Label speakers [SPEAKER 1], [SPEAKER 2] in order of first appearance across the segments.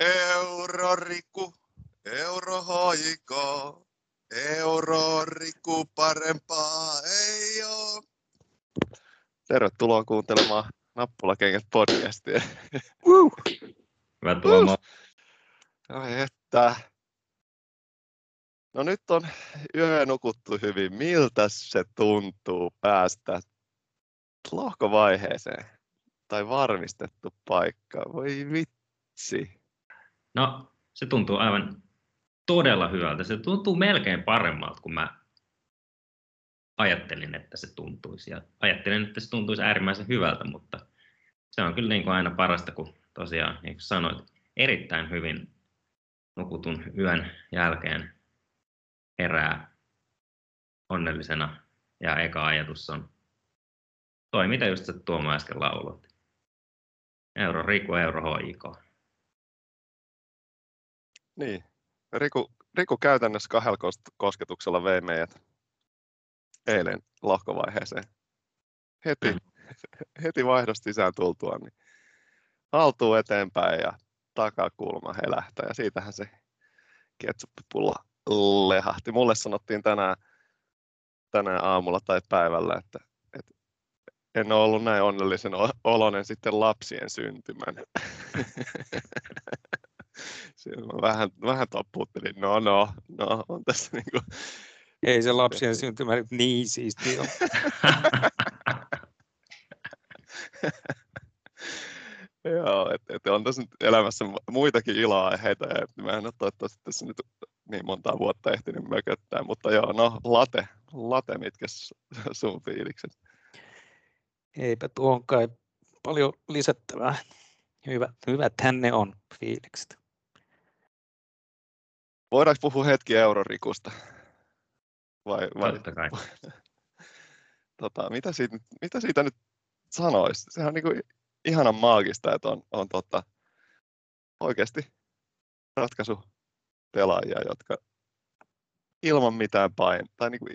[SPEAKER 1] Euroriku, eurohoiko, euroriku parempaa ei oo. Tervetuloa kuuntelemaan Nappulakengät podcastia.
[SPEAKER 2] Uh. Hyvä tuomo.
[SPEAKER 1] Ai että. No nyt on yö nukuttu hyvin. Miltä se tuntuu päästä lohkovaiheeseen? Tai varmistettu paikka? Voi vitsi.
[SPEAKER 2] No, se tuntuu aivan todella hyvältä. Se tuntuu melkein paremmalta kuin mä ajattelin, että se tuntuisi. Ja ajattelin, että se tuntuisi äärimmäisen hyvältä, mutta se on kyllä niin kuin aina parasta, kun tosiaan, niin kuin sanoit, erittäin hyvin nukutun yön jälkeen herää onnellisena. Ja eka ajatus on toi, mitä just se Tuomo äsken laulot. Euro Riku, euro hoiko.
[SPEAKER 1] Niin. Riku, Riku käytännössä kahdella kosketuksella vei meidät eilen lohkovaiheeseen. Heti, mm. heti vaihdosta sisään tultua, niin haltuu eteenpäin ja takakulma helähtää ja siitähän se ketsuppipulla lehahti. Mulle sanottiin tänään, tänään aamulla tai päivällä, että, että en ole ollut näin onnellisen oloinen sitten lapsien syntymän. Siinä mä vähän, vähän taputtelin, no no, no, on tässä niin kuin...
[SPEAKER 3] Ei se lapsien syntymä nyt niin siisti ole.
[SPEAKER 1] Joo, että et on tässä nyt elämässä muitakin iloaiheita, ja mä en ole toivottavasti tässä nyt niin monta vuotta ehtinyt mököttää, mutta joo, no late, late mitkä sun fiilikset?
[SPEAKER 3] Eipä tuohon kai paljon lisättävää. Hyvä, hyvät hänne on fiilikset.
[SPEAKER 1] Voidaanko puhua hetki eurorikusta? Vai, vai?
[SPEAKER 2] Totta kai.
[SPEAKER 1] tota, mitä, siitä, mitä siitä nyt sanoisi? Sehän on niin kuin ihanan maagista, että on, on tota, oikeasti ratkaisu pelaajia, jotka ilman mitään pain, tai niin kuin,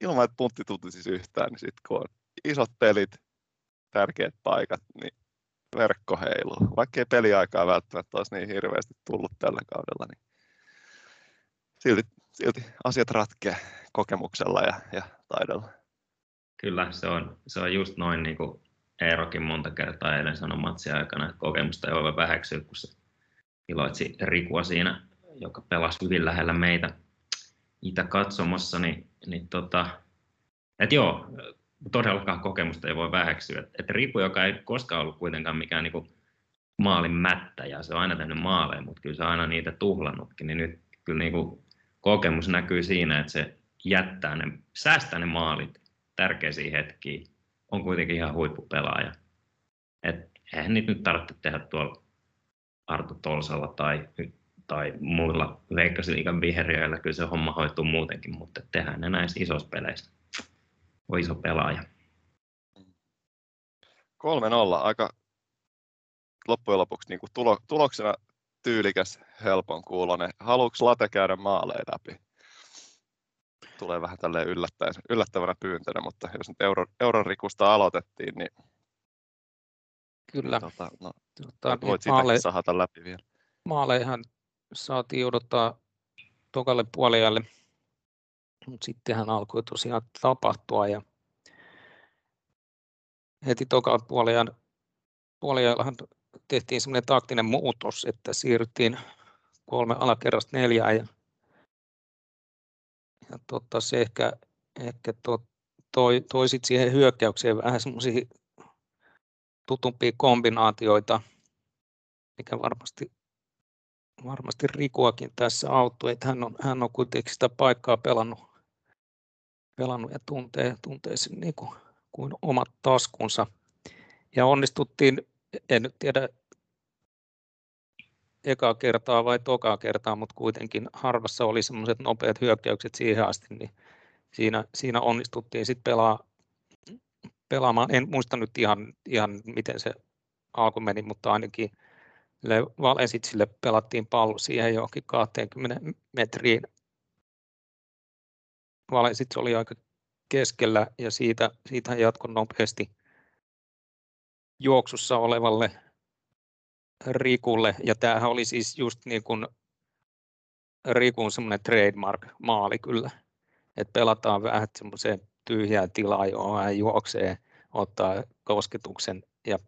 [SPEAKER 1] ilman, että puntti tutisi yhtään, niin sitten kun on isot pelit, tärkeät paikat, niin verkko heiluu. Vaikka ei peliaikaa välttämättä olisi niin hirveästi tullut tällä kaudella, niin silti, silti asiat ratkee kokemuksella ja, ja taidolla.
[SPEAKER 2] Kyllä, se on, se on just noin niin kuin Eerokin monta kertaa eilen sanoi matsia aikana, että kokemusta ei voi väheksyä, kun se iloitsi Rikua siinä, joka pelasi hyvin lähellä meitä Itä-katsomassa, niin, niin tota, et joo, todellakaan kokemusta ei voi väheksyä. Et, et Riku, joka ei koskaan ollut kuitenkaan mikään niinku maalin mättä, ja se on aina tehnyt maaleja, mutta kyllä se on aina niitä tuhlannutkin, niin nyt kyllä niinku kokemus näkyy siinä, että se jättää ne, säästää ne maalit tärkeisiin hetkiin, on kuitenkin ihan huippupelaaja. Et eihän niitä nyt tarvitse tehdä tuolla Arto Tolsalla tai, tai muilla Veikkausliigan viheriöillä, kyllä se homma hoituu muutenkin, mutta tehdään ne näissä isoissa peleissä. On iso pelaaja.
[SPEAKER 1] 3-0, aika loppujen lopuksi niin kuin tulo, tuloksena tyylikäs, helpon kuulonen. Haluatko Late käydä maaleja läpi? Tulee vähän tälleen yllättävänä pyyntönä, mutta jos nyt euro, euron aloitettiin, niin
[SPEAKER 3] Kyllä.
[SPEAKER 1] Tota, no, tota, voit niin, maale, sahata läpi vielä.
[SPEAKER 3] Maaleihan saatiin odottaa tokalle puoliajalle, mutta sittenhän alkoi tosiaan tapahtua ja heti tokalle puoliajan puoliajallahan tehtiin semmoinen taktinen muutos, että siirryttiin kolme alakerrasta neljään ja, ja tota, se ehkä, ehkä to, toi, toi sit siihen hyökkäykseen vähän semmoisia tutumpia kombinaatioita, mikä varmasti, varmasti Rikuakin tässä auttoi, että hän on, hän on kuitenkin sitä paikkaa pelannut, pelannut ja tuntee, tuntee sen niin kuin, kuin omat taskunsa. Ja onnistuttiin en nyt tiedä ekaa kertaa vai tokaa kertaa, mutta kuitenkin harvassa oli semmoiset nopeat hyökkäykset siihen asti, niin siinä, siinä onnistuttiin sitten pelaa, pelaamaan. En muista nyt ihan, ihan miten se alku meni, mutta ainakin Valesitsille pelattiin pallo siihen johonkin 20 metriin. Valesits oli aika keskellä ja siitä, siitä jatkoi nopeasti juoksussa olevalle Rikulle. Ja tämähän oli siis just niin kuin Rikun semmoinen trademark-maali kyllä. Että pelataan vähän semmoiseen tyhjään tilaan, johon hän juoksee, ottaa kosketuksen ja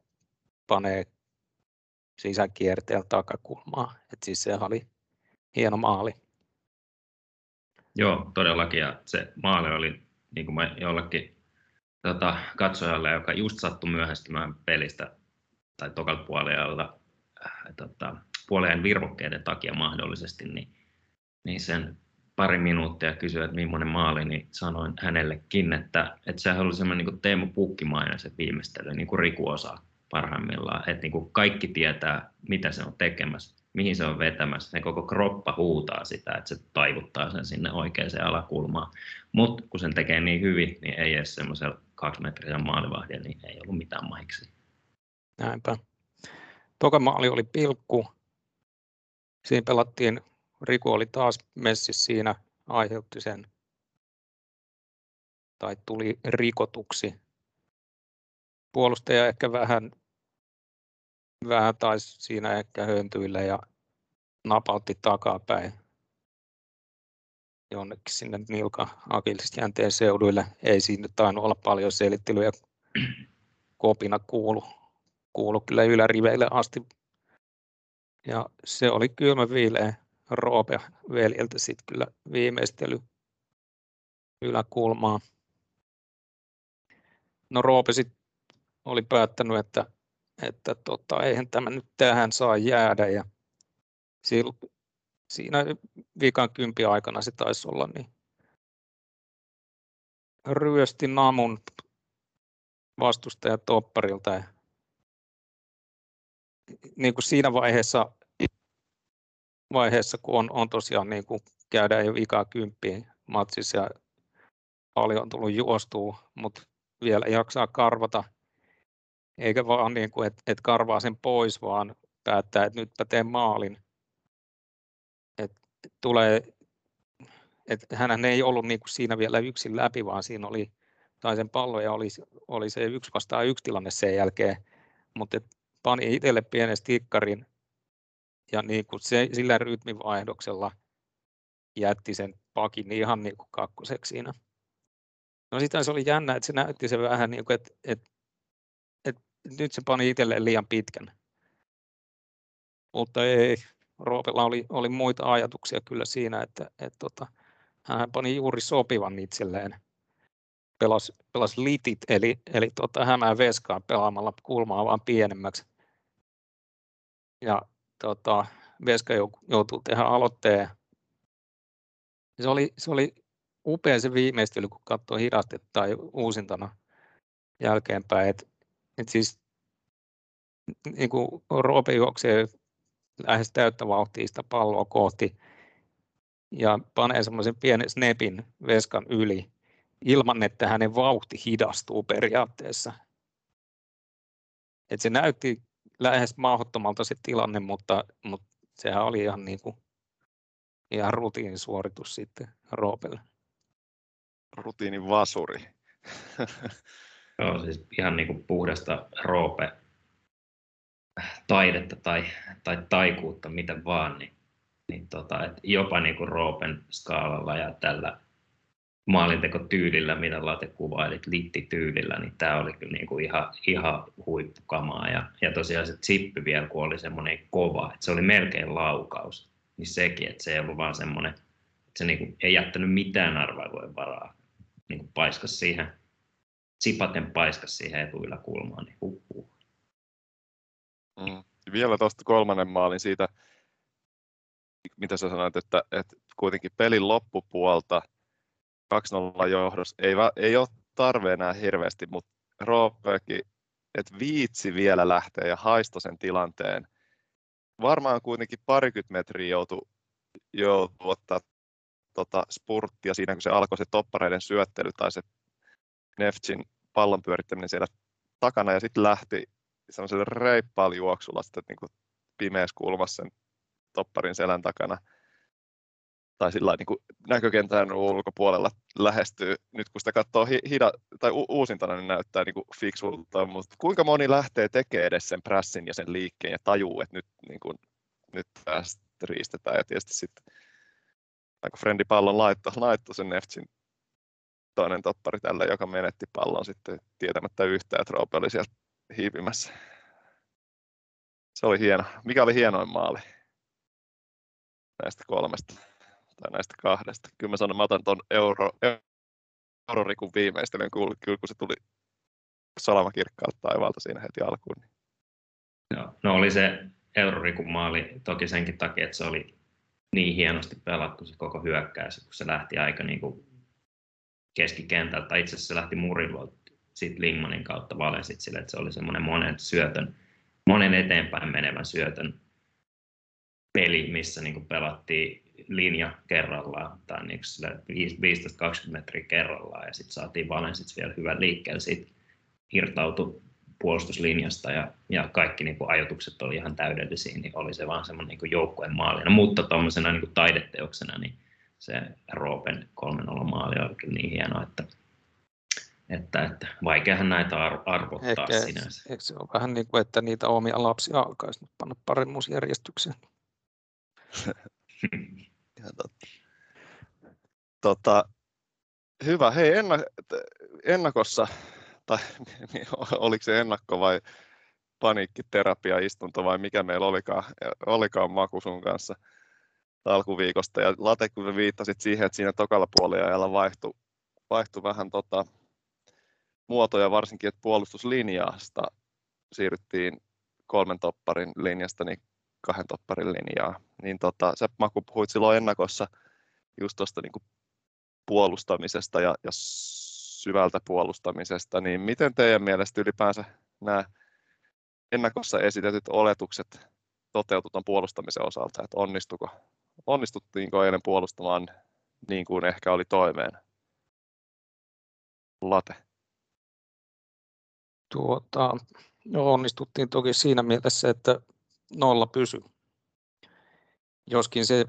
[SPEAKER 3] panee sisäkierteellä takakulmaa. Et siis se oli hieno maali.
[SPEAKER 2] Joo, todellakin. Ja se maali oli niin kuin mä jollekin tota, katsojalle, joka just sattui myöhästymään pelistä tai tokalta puolelta äh, puoleen virvokkeiden takia mahdollisesti, niin, niin sen pari minuuttia kysyä, että millainen maali, niin sanoin hänellekin, että, että sehän oli semmoinen niin Teemu Pukkimainen se viimeistely, niin kuin Riku osaa parhaimmillaan, että niin kuin kaikki tietää, mitä se on tekemässä, mihin se on vetämässä, se koko kroppa huutaa sitä, että se taivuttaa sen sinne oikeaan alakulmaan, mutta kun sen tekee niin hyvin, niin ei edes semmoisella kaksimetrisen maalivahdilla, niin ei ollut mitään mahiksi.
[SPEAKER 3] Näinpä. Toka maali oli pilkku. Siinä pelattiin, Riku oli taas messissä siinä, aiheutti sen, tai tuli rikotuksi. Puolustaja ehkä vähän, vähän taisi siinä ehkä höntyillä ja napautti takapäin jonnekin sinne nilka akillisjänteen seuduille. Ei siinä tainnut olla paljon selittelyä. Kopina kuulu, kuulu kyllä yläriveille asti. Ja se oli kylmä viileä Roope veljeltä sitten kyllä viimeistely yläkulmaa. No Roope sitten oli päättänyt, että, että tota, eihän tämä nyt tähän saa jäädä ja siinä viikan kympi aikana se taisi olla, niin ryösti namun vastustaja topparilta. Ja niin kuin siinä vaiheessa, vaiheessa, kun on, on tosiaan niin kuin käydään jo vikaa kymppiin matsissa ja paljon on tullut juostua, mutta vielä jaksaa karvata, eikä vaan niin kuin, että et karvaa sen pois, vaan päättää, että nytpä teen maalin. Tulee, että hän ei ollut niin kuin siinä vielä yksin läpi, vaan siinä oli, tai sen pallo ja oli, oli se yksi vastaan yksi tilanne sen jälkeen, mutta pani itselle pienen stikkarin ja niin kuin se, sillä rytmivaihdoksella jätti sen pakin ihan niin kuin kakkoseksi siinä. No sitten se oli jännä, että se näytti se vähän niin kuin, että, että, että nyt se pani itselleen liian pitkän. Mutta ei, Roopella oli, oli muita ajatuksia kyllä siinä, että, että tota, hän pani juuri sopivan itselleen. Pelasi, pelas litit, eli, eli tota, hämää veskaa pelaamalla kulmaa vaan pienemmäksi. Ja tota, Veska joutuu tehdä aloitteen. Se oli, se oli upea se viimeistely, kun katsoi hidastetta tai uusintana jälkeenpäin. Et, et siis, niin kuin Roope juoksee lähes täyttä vauhtia sitä palloa kohti ja panee semmoisen pienen snapin veskan yli ilman, että hänen vauhti hidastuu periaatteessa. Et se näytti lähes mahdottomalta se tilanne, mutta, mutta sehän oli ihan, niin kuin, ihan rutiinisuoritus sitten Roopelle.
[SPEAKER 1] Rutiinin vasuri.
[SPEAKER 2] Joo, siis ihan niin kuin puhdasta Roope taidetta tai, tai taikuutta, mitä vaan, niin, niin tota, et jopa niin kuin Roopen skaalalla ja tällä maalintekotyylillä, mitä Late kuvailit, littityylillä, niin tämä oli kyllä niin kuin ihan, ihan huippukamaa. Ja, ja tosiaan se chippi vielä, kun oli semmoinen kova, että se oli melkein laukaus, niin sekin, että se ei ollut vaan semmoinen, että se niin kuin ei jättänyt mitään arvailujen varaa, niin kuin paiskas siihen, sipaten paiskas siihen etuiläkulmaan, niin huh.
[SPEAKER 1] Mm. Vielä tuosta kolmannen maalin siitä, mitä sä sanoit, että, että kuitenkin pelin loppupuolta 2-0 johdos ei, ei ole tarve enää hirveästi, mutta Roopekin, että viitsi vielä lähteä ja haisto sen tilanteen. Varmaan kuitenkin parikymmentä metriä joutui, joutui ottaa tota spurttia siinä, kun se alkoi se toppareiden syöttely tai se Neftsin pallon pyörittäminen siellä takana ja sitten lähti semmoisella reippaalla juoksulla sitten niin kuin pimeässä kulmassa sen topparin selän takana. Tai sillä niin kuin näkökentän ulkopuolella lähestyy, nyt kun sitä katsoo hida, tai u- uusintana, niin näyttää niin kuin fiksulta, mutta kuinka moni lähtee tekemään edes sen pressin ja sen liikkeen ja tajuu, että nyt, niin kuin, nyt tästä riistetään ja tietysti sitten aika frendi pallon laitto, laitto sen Neftsin toinen toppari tällä, joka menetti pallon sitten tietämättä yhtään, että Roope oli sieltä hiipimässä. Se oli hieno. Mikä oli hienoin maali näistä kolmesta tai näistä kahdesta? Kyllä mä sanon, mä otan tuon euro, eurorikun viimeistelen, kun, kyllä kun se tuli salamakirkkaalta taivaalta siinä heti alkuun. Niin.
[SPEAKER 2] No, no oli se eurorikun maali toki senkin takia, että se oli niin hienosti pelattu se koko hyökkäys, kun se lähti aika niin kuin keskikentältä. Itse asiassa se lähti Murilta sitten Lingmanin kautta valensit sille, että se oli semmoinen monen syötön, monen eteenpäin menevän syötön peli, missä niin kuin pelattiin linja kerrallaan tai niin 15-20 metriä kerrallaan ja sitten saatiin Valensits vielä hyvän liikkeelle. Sitten irtautui puolustuslinjasta ja, ja kaikki niin kuin ajatukset oli ihan täydellisiä, niin oli se vaan semmoinen niin joukkueen maalina. Mutta tuommoisena niin taideteoksena niin se Roopen 3-0 maali oli kyllä niin hieno, että, että, että vaikeahan näitä ar- arvottaa
[SPEAKER 3] Eikä,
[SPEAKER 2] sinänsä.
[SPEAKER 3] Eikö se ole vähän niin kuin, että niitä omia lapsia alkaisi nyt panna paremmuusjärjestykseen?
[SPEAKER 1] Totta. Tota, hyvä. Hei, ennakossa tai oliko se ennakko vai paniikkiterapia istunto vai mikä meillä olikaan, olikaan maku sun kanssa alkuviikosta. Ja Late, kun viittasit siihen, että siinä tokalla puoliajalla vaihtui, vaihtui vähän tota, muotoja, varsinkin että puolustuslinjasta siirryttiin kolmen topparin linjasta niin kahden topparin linjaa. Niin tota, sä Maku puhuit silloin ennakossa just tuosta niin puolustamisesta ja, ja syvältä puolustamisesta, niin miten teidän mielestä ylipäänsä nämä ennakossa esitetyt oletukset toteutut puolustamisen osalta, että onnistuko, onnistuttiinko eilen puolustamaan niin kuin ehkä oli toiveen? Late.
[SPEAKER 3] Tuota, no onnistuttiin toki siinä mielessä, että nolla pysy. Joskin se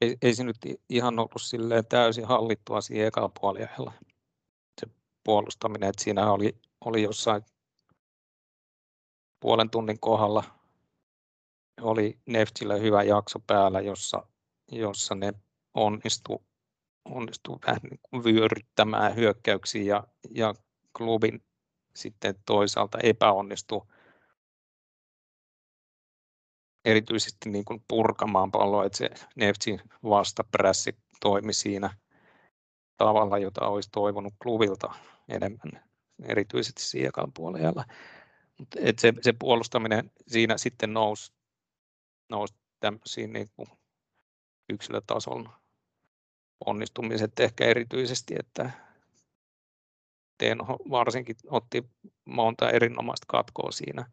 [SPEAKER 3] ei, ei se nyt ihan ollut täysin hallittua siihen ekalla puoliajalla puolustaminen, että siinä oli, oli jossain puolen tunnin kohdalla oli Neftillä hyvä jakso päällä, jossa, jossa ne onnistu, onnistu vähän niin kuin vyöryttämään hyökkäyksiä ja, ja klubin sitten toisaalta epäonnistui erityisesti niin kuin purkamaan palloa, että se Neftsin vastaprässi toimi siinä tavalla, jota olisi toivonut klubilta enemmän, erityisesti Siekan puolella. Mutta et se, se, puolustaminen siinä sitten nousi, nousi tämmöisiin niin kuin yksilötason onnistumiset ehkä erityisesti, että Teeno varsinkin otti monta erinomaista katkoa siinä.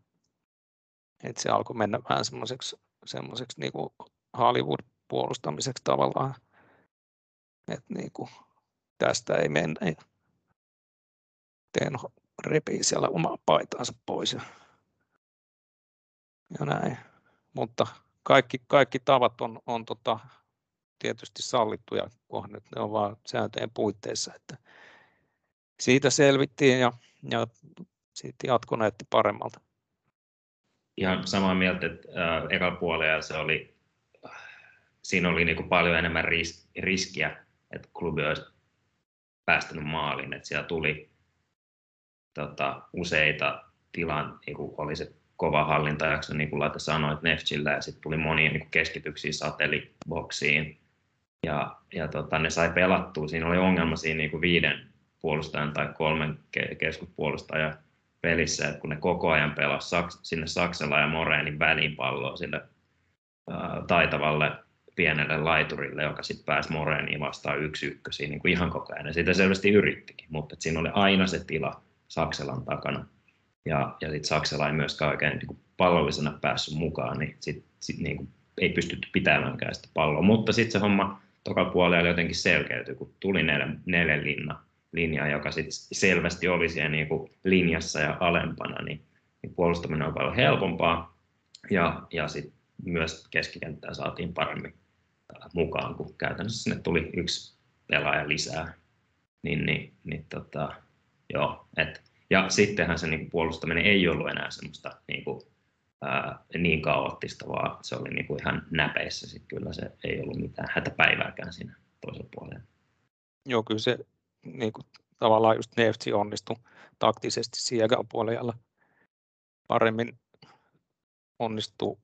[SPEAKER 3] Että se alkoi mennä vähän semmoiseksi, semmoiseksi niin kuin Hollywood-puolustamiseksi tavallaan. Että niin kuin, tästä ei mennä. Teeno repii siellä omaa paitaansa pois ja, ja näin. Mutta kaikki, kaikki tavat on, on tota, tietysti sallittuja, nyt ne on vain sääntöjen puitteissa. Että siitä selvittiin ja, ja siitä jatko näytti paremmalta.
[SPEAKER 2] Ihan samaa mieltä, että äh, ekalla puolella se oli, siinä oli niin kuin paljon enemmän ris, riskiä, että klubi olisi päästänyt maaliin, että siellä tuli tota, useita tilan, niin kuin oli se kova hallintajakso, niin kuin Laita sanoi, että Nefchillä, ja sitten tuli monia niin kuin keskityksiä sateliboksiin, ja, ja tota, ne sai pelattua. Siinä oli ongelma siinä niin kuin viiden puolustajan tai kolmen keskuspuolustajan pelissä, että kun ne koko ajan pelasivat sinne Saksella ja Moreenin väliin palloa sille ää, taitavalle pienelle laiturille, joka sitten pääsi Moreeniin vastaan yksi ykkösiin niin kuin ihan koko ajan. Ja sitä selvästi yrittikin, mutta siinä oli aina se tila Sakselan takana. Ja, ja sitten Saksela ei myöskään oikein niin kuin pallollisena päässyt mukaan, niin sitten sit, niin kuin, ei pystytty pitämäänkään sitä palloa. Mutta sitten se homma toka puolella jotenkin selkeytyi, kun tuli neljä, neljä linna, linjaa, joka sitten selvästi oli siellä niin kuin linjassa ja alempana, niin, niin puolustaminen on paljon helpompaa. Ja, ja sitten myös keskikenttää saatiin paremmin mukaan, kun käytännössä sinne tuli yksi pelaaja lisää. Niin, niin, niin tota, joo, et, ja sittenhän se niin puolustaminen ei ollut enää semmoista niin, kuin, ää, niin kaoottista, vaan se oli niin kuin ihan näpeissä. Sit kyllä se ei ollut mitään hätäpäivääkään siinä toisella puolella.
[SPEAKER 3] Joo, kyllä se niin kuin, tavallaan just Neftsi onnistui taktisesti siellä puolella paremmin onnistuu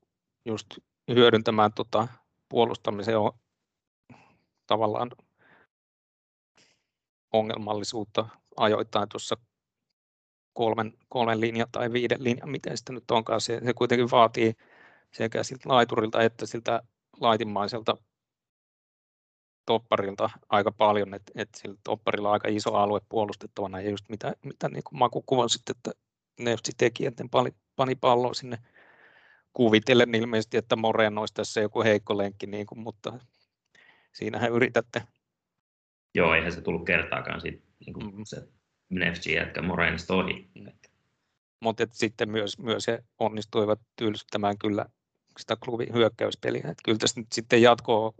[SPEAKER 3] just hyödyntämään tota puolustamisen on tavallaan ongelmallisuutta ajoittain tuossa kolmen, kolmen linja tai viiden linja, miten sitä nyt onkaan. Se, se kuitenkin vaatii sekä siltä laiturilta että siltä laitimaiselta topparilta aika paljon, että, että sillä topparilla on aika iso alue puolustettavana ja just mitä, mitä niin kuin Maku kuvasi, että Neftsi teki, että pani, pani palloa sinne kuvitellen ilmeisesti, että Moreen olisi tässä joku heikko lenkki, niin kuin, mutta siinähän yritätte.
[SPEAKER 2] Joo, eihän se tullut kertaakaan siitä, niin kuin mm-hmm. se Nefci jätkä Moreenista ohi. Mm.
[SPEAKER 3] Mutta sitten myös, myös he onnistuivat tylsyttämään kyllä sitä klubin hyökkäyspeliä. Et kyllä tässä nyt sitten jatkoa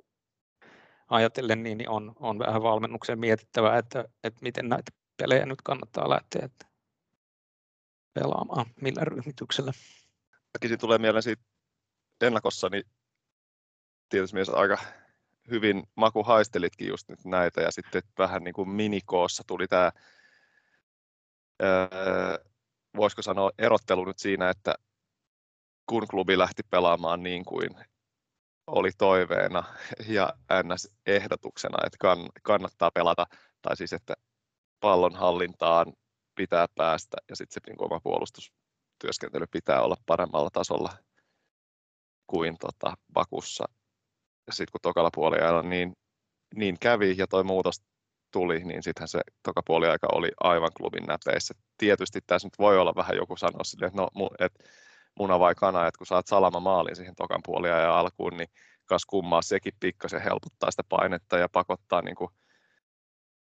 [SPEAKER 3] ajatellen niin, niin on, on vähän valmennuksen mietittävä, että, että miten näitä pelejä nyt kannattaa lähteä pelaamaan, millä ryhmityksellä.
[SPEAKER 1] Väkisin tulee mieleen siitä ennakossa, niin tietysti myös aika hyvin maku haistelitkin just nyt näitä ja sitten vähän niin kuin minikoossa tuli tämä, öö, voisiko sanoa erottelu nyt siinä, että kun klubi lähti pelaamaan niin kuin oli toiveena ja NS-ehdotuksena, että kannattaa pelata, tai siis että pallon hallintaan pitää päästä ja sitten se niin oma puolustustyöskentely pitää olla paremmalla tasolla kuin tota, Bakussa. Sitten kun tokalla puoliajalla niin, niin kävi ja toi muutos tuli, niin sittenhän se toka puoliaika oli aivan klubin näpeissä. Tietysti tässä nyt voi olla vähän joku sanoa että no, et, muna vai kana, että kun saat salama maalin siihen tokan puoliajan alkuun, niin kas kummaa sekin pikkasen helpottaa sitä painetta ja pakottaa niin kuin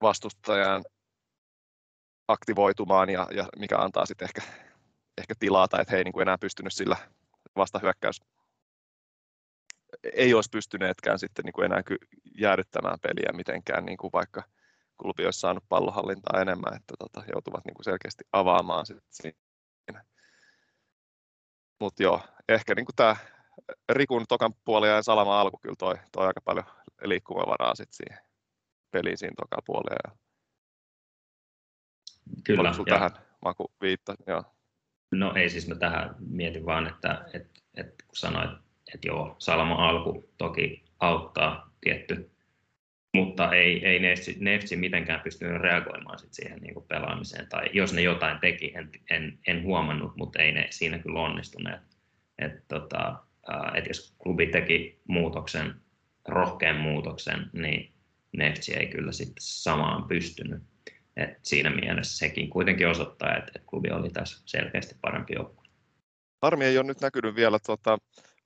[SPEAKER 1] vastustajan aktivoitumaan ja, ja mikä antaa sitten ehkä, ehkä tilaa tai että he ei niin kuin enää pystynyt sillä vastahyökkäys ei olisi pystyneetkään sitten niin kuin enää jäädyttämään peliä mitenkään, niin kuin vaikka klubi olisi saanut pallohallintaa enemmän, että tota, joutuvat niin kuin selkeästi avaamaan sitten. Mutta joo, ehkä niin tämä Rikun tokan puoli ja Salama alku kyllä toi, toi aika paljon liikkumavaraa sitten siihen peliin siinä toka puolella.
[SPEAKER 2] Kyllä.
[SPEAKER 1] Oliko tähän maku viitta? Joo.
[SPEAKER 2] No ei siis mä tähän mietin vaan, että, että, että kun sanoit, että joo, Salama alku toki auttaa tietty, mutta ei, ei Neftsi, Neftsi mitenkään pystynyt reagoimaan sit siihen niin kuin pelaamiseen. Tai jos ne jotain teki, en, en, en huomannut, mutta ei ne siinä kyllä onnistuneet. Et, tota, että jos klubi teki muutoksen, rohkean muutoksen, niin Neftsi ei kyllä sitten samaan pystynyt. Et siinä mielessä sekin kuitenkin osoittaa, että, että klubi oli tässä selkeästi parempi joukkue.
[SPEAKER 1] Harmi ei ole nyt näkynyt vielä tuota,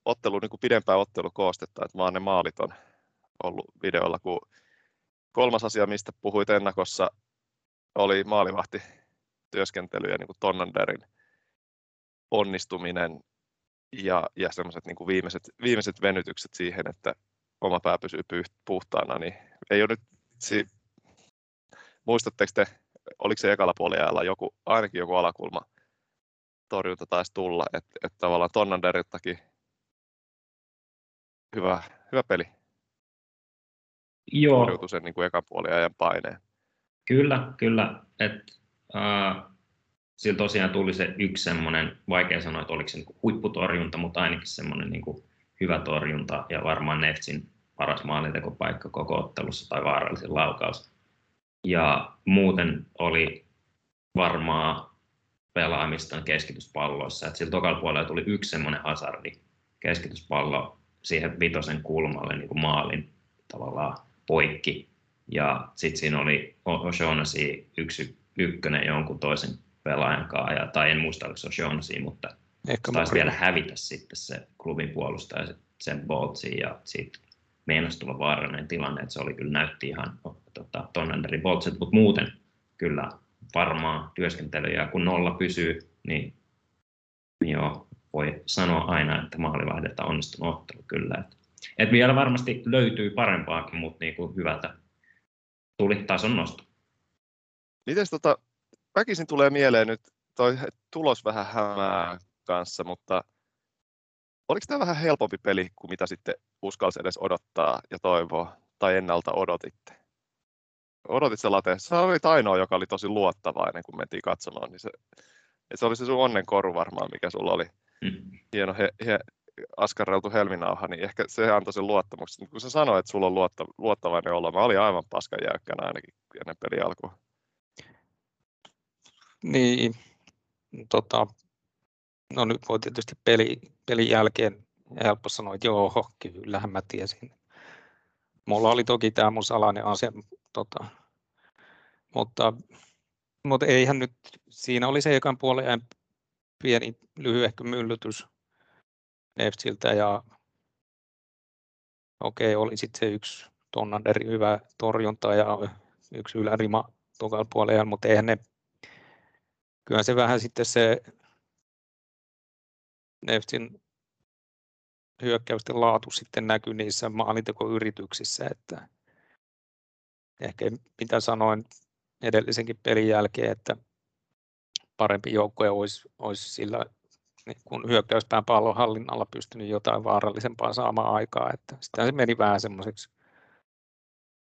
[SPEAKER 1] ottelu, niin kuin pidempää ottelukoostetta, että vaan ne maalit on ollut videolla, kun kolmas asia, mistä puhuit ennakossa, oli maalivahti työskentely ja niin kuin Tonnanderin onnistuminen ja, ja semmoiset niin viimeiset, viimeiset venytykset siihen, että oma pää pysyy puhtaana, niin ei ole nyt, si- muistatteko te, oliko se ekalla puolella joku, ainakin joku alakulma torjunta taisi tulla, että, että tavallaan Tonnanderiltakin hyvä, hyvä peli.
[SPEAKER 2] Joo.
[SPEAKER 1] Torjutui sen niin kuin ekan puoliajan paineen.
[SPEAKER 2] Kyllä, kyllä. Et, äh, sillä tosiaan tuli se yksi semmoinen, vaikea sanoa, että oliko se niin huipputorjunta, mutta ainakin semmoinen niin hyvä torjunta ja varmaan Neftsin paras maalintekopaikka koko ottelussa tai vaarallisin laukaus. Ja muuten oli varmaa pelaamista keskityspalloissa. Et sillä tokalla puolella tuli yksi semmoinen hazardi keskityspallo siihen vitosen kulmalle niin kuin maalin tavallaan poikki. Ja sitten siinä oli O'Shaughnessy yksi ykkönen jonkun toisen pelaajan kanssa, ja, tai en muista, oliko se O'Shaughnessy, mutta Ehkä taisi vielä hävitä sitten se klubin puolustaja sen Boltsiin, ja siitä meinasi tulla vaarallinen tilanne, että se oli kyllä näytti ihan tota, Tonnanderin Boltsit, mutta muuten kyllä varmaa työskentelyä, ja kun nolla pysyy, niin, niin joo, voi sanoa aina, että maalivahdilta onnistunut ottelu kyllä. Että Et vielä varmasti löytyy parempaakin, mutta niin kuin hyvältä tuli tason nosto.
[SPEAKER 1] Miten tota, väkisin tulee mieleen nyt, toi tulos vähän hämää kanssa, mutta oliko tämä vähän helpompi peli kuin mitä sitten uskalsi edes odottaa ja toivoa, tai ennalta odotitte? Odotit se late, sä olit ainoa, joka oli tosi luottavainen, kun mentiin katsomaan, niin se, se oli se sun onnenkoru varmaan, mikä sulla oli. Mm. Hieno he, he, askarreltu helminauha, niin ehkä se antoi sen luottamuksen. Kun sä sanoit, että sulla on luotta, luottavainen olo, mä olin aivan paskan jäykkänä ainakin ennen peli alkuun.
[SPEAKER 3] Niin, tota, no nyt voi tietysti peli, pelin jälkeen helppo sanoa, että joo, kyllähän mä tiesin. Mulla oli toki tämä mun salainen asia, tota, mutta, mutta eihän nyt, siinä oli se ekan puolen pieni lyhyehkö myllytys Nefsiltä ja okei, okay, oli sitten se yksi Tonnanderi hyvä torjunta ja yksi ylärima tokalla puolella, mutta eihän ne, kyllä se vähän sitten se Neftin hyökkäysten laatu sitten näkyy niissä maalintekoyrityksissä, että ehkä mitä sanoin edellisenkin pelin jälkeen, että parempi joukkue olisi, olisi sillä niin kun hyökkäyspään pallon hallinnalla pystynyt jotain vaarallisempaa saamaan aikaa, että sitä se meni vähän semmoiseksi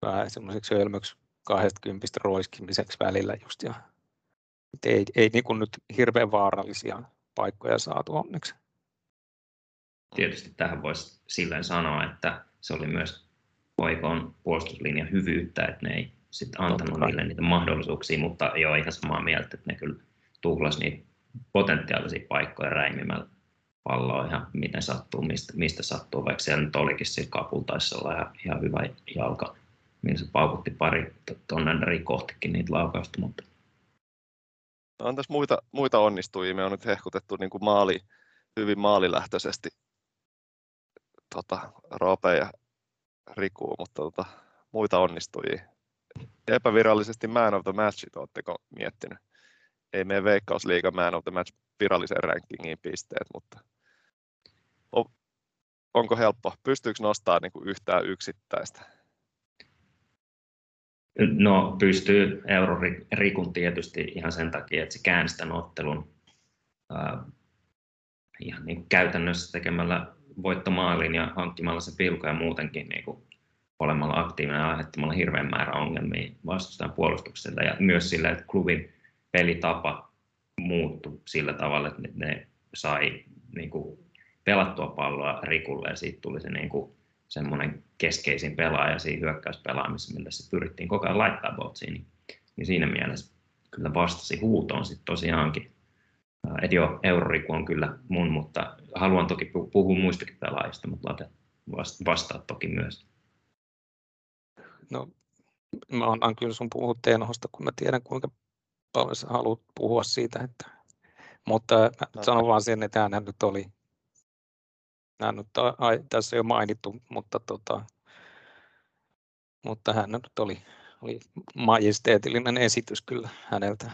[SPEAKER 3] vähän semmoiseksi hölmöksi 20 roiskimiseksi välillä just ja ei, ei niin kuin nyt hirveän vaarallisia paikkoja saatu onneksi.
[SPEAKER 2] Tietysti tähän voisi silleen sanoa, että se oli myös Voikon puolustuslinjan hyvyyttä, että ne ei sitten antanut niille niitä mahdollisuuksia, mutta joo, ihan samaa mieltä, että ne kyllä tuhlas niitä potentiaalisia paikkoja räimimällä palloa ihan miten sattuu, mistä, mistä sattuu, vaikka siellä nyt olikin sillä kapulta taisi olla ihan, hyvä jalka, millä se paukutti pari tuonne kohtikin niitä laukausta, mutta
[SPEAKER 1] no, on tässä muita, muita onnistujia, me on nyt hehkutettu niin kuin maali, hyvin maalilähtöisesti tota, Roope ja Riku, mutta tota, muita onnistujia. Epävirallisesti man of the matchit oletteko miettinyt? Ei mene veikkausliiga man of the match virallisen rankingiin pisteet, mutta on, onko helppo? Pystyykö nostamaan niin kuin yhtään yksittäistä?
[SPEAKER 2] No pystyy Eurorikun tietysti ihan sen takia, että se käänsi tämän ottelun äh, ihan niin käytännössä tekemällä voittomaalin ja hankkimalla se pilko ja muutenkin niin kuin olemalla aktiivinen ja aiheuttamalla hirveän määrä ongelmia vastustajan puolustuksella ja myös sillä, että klubin pelitapa muuttui sillä tavalla, että ne sai niin kuin pelattua palloa Rikulle ja siitä tuli se niin kuin semmoinen keskeisin pelaaja siinä hyökkäyspelaamisessa, millä se pyrittiin koko ajan laittaa botsiin, niin, niin siinä mielessä kyllä vastasi huutoon sitten tosiaankin. Et joo, Euroriku on kyllä mun, mutta haluan toki puhua muistakin pelaajista, mutta Late vastaa toki myös.
[SPEAKER 3] No, mä annan kyllä sun puhua Tenhosta, kun mä tiedän kuinka sä haluat puhua siitä. Että, mutta mä no. sanon vaan sen, että hän nyt oli, hän nyt, ai, tässä ei ole mainittu, mutta, tota, mutta hän nyt oli, oli majesteetillinen esitys kyllä häneltä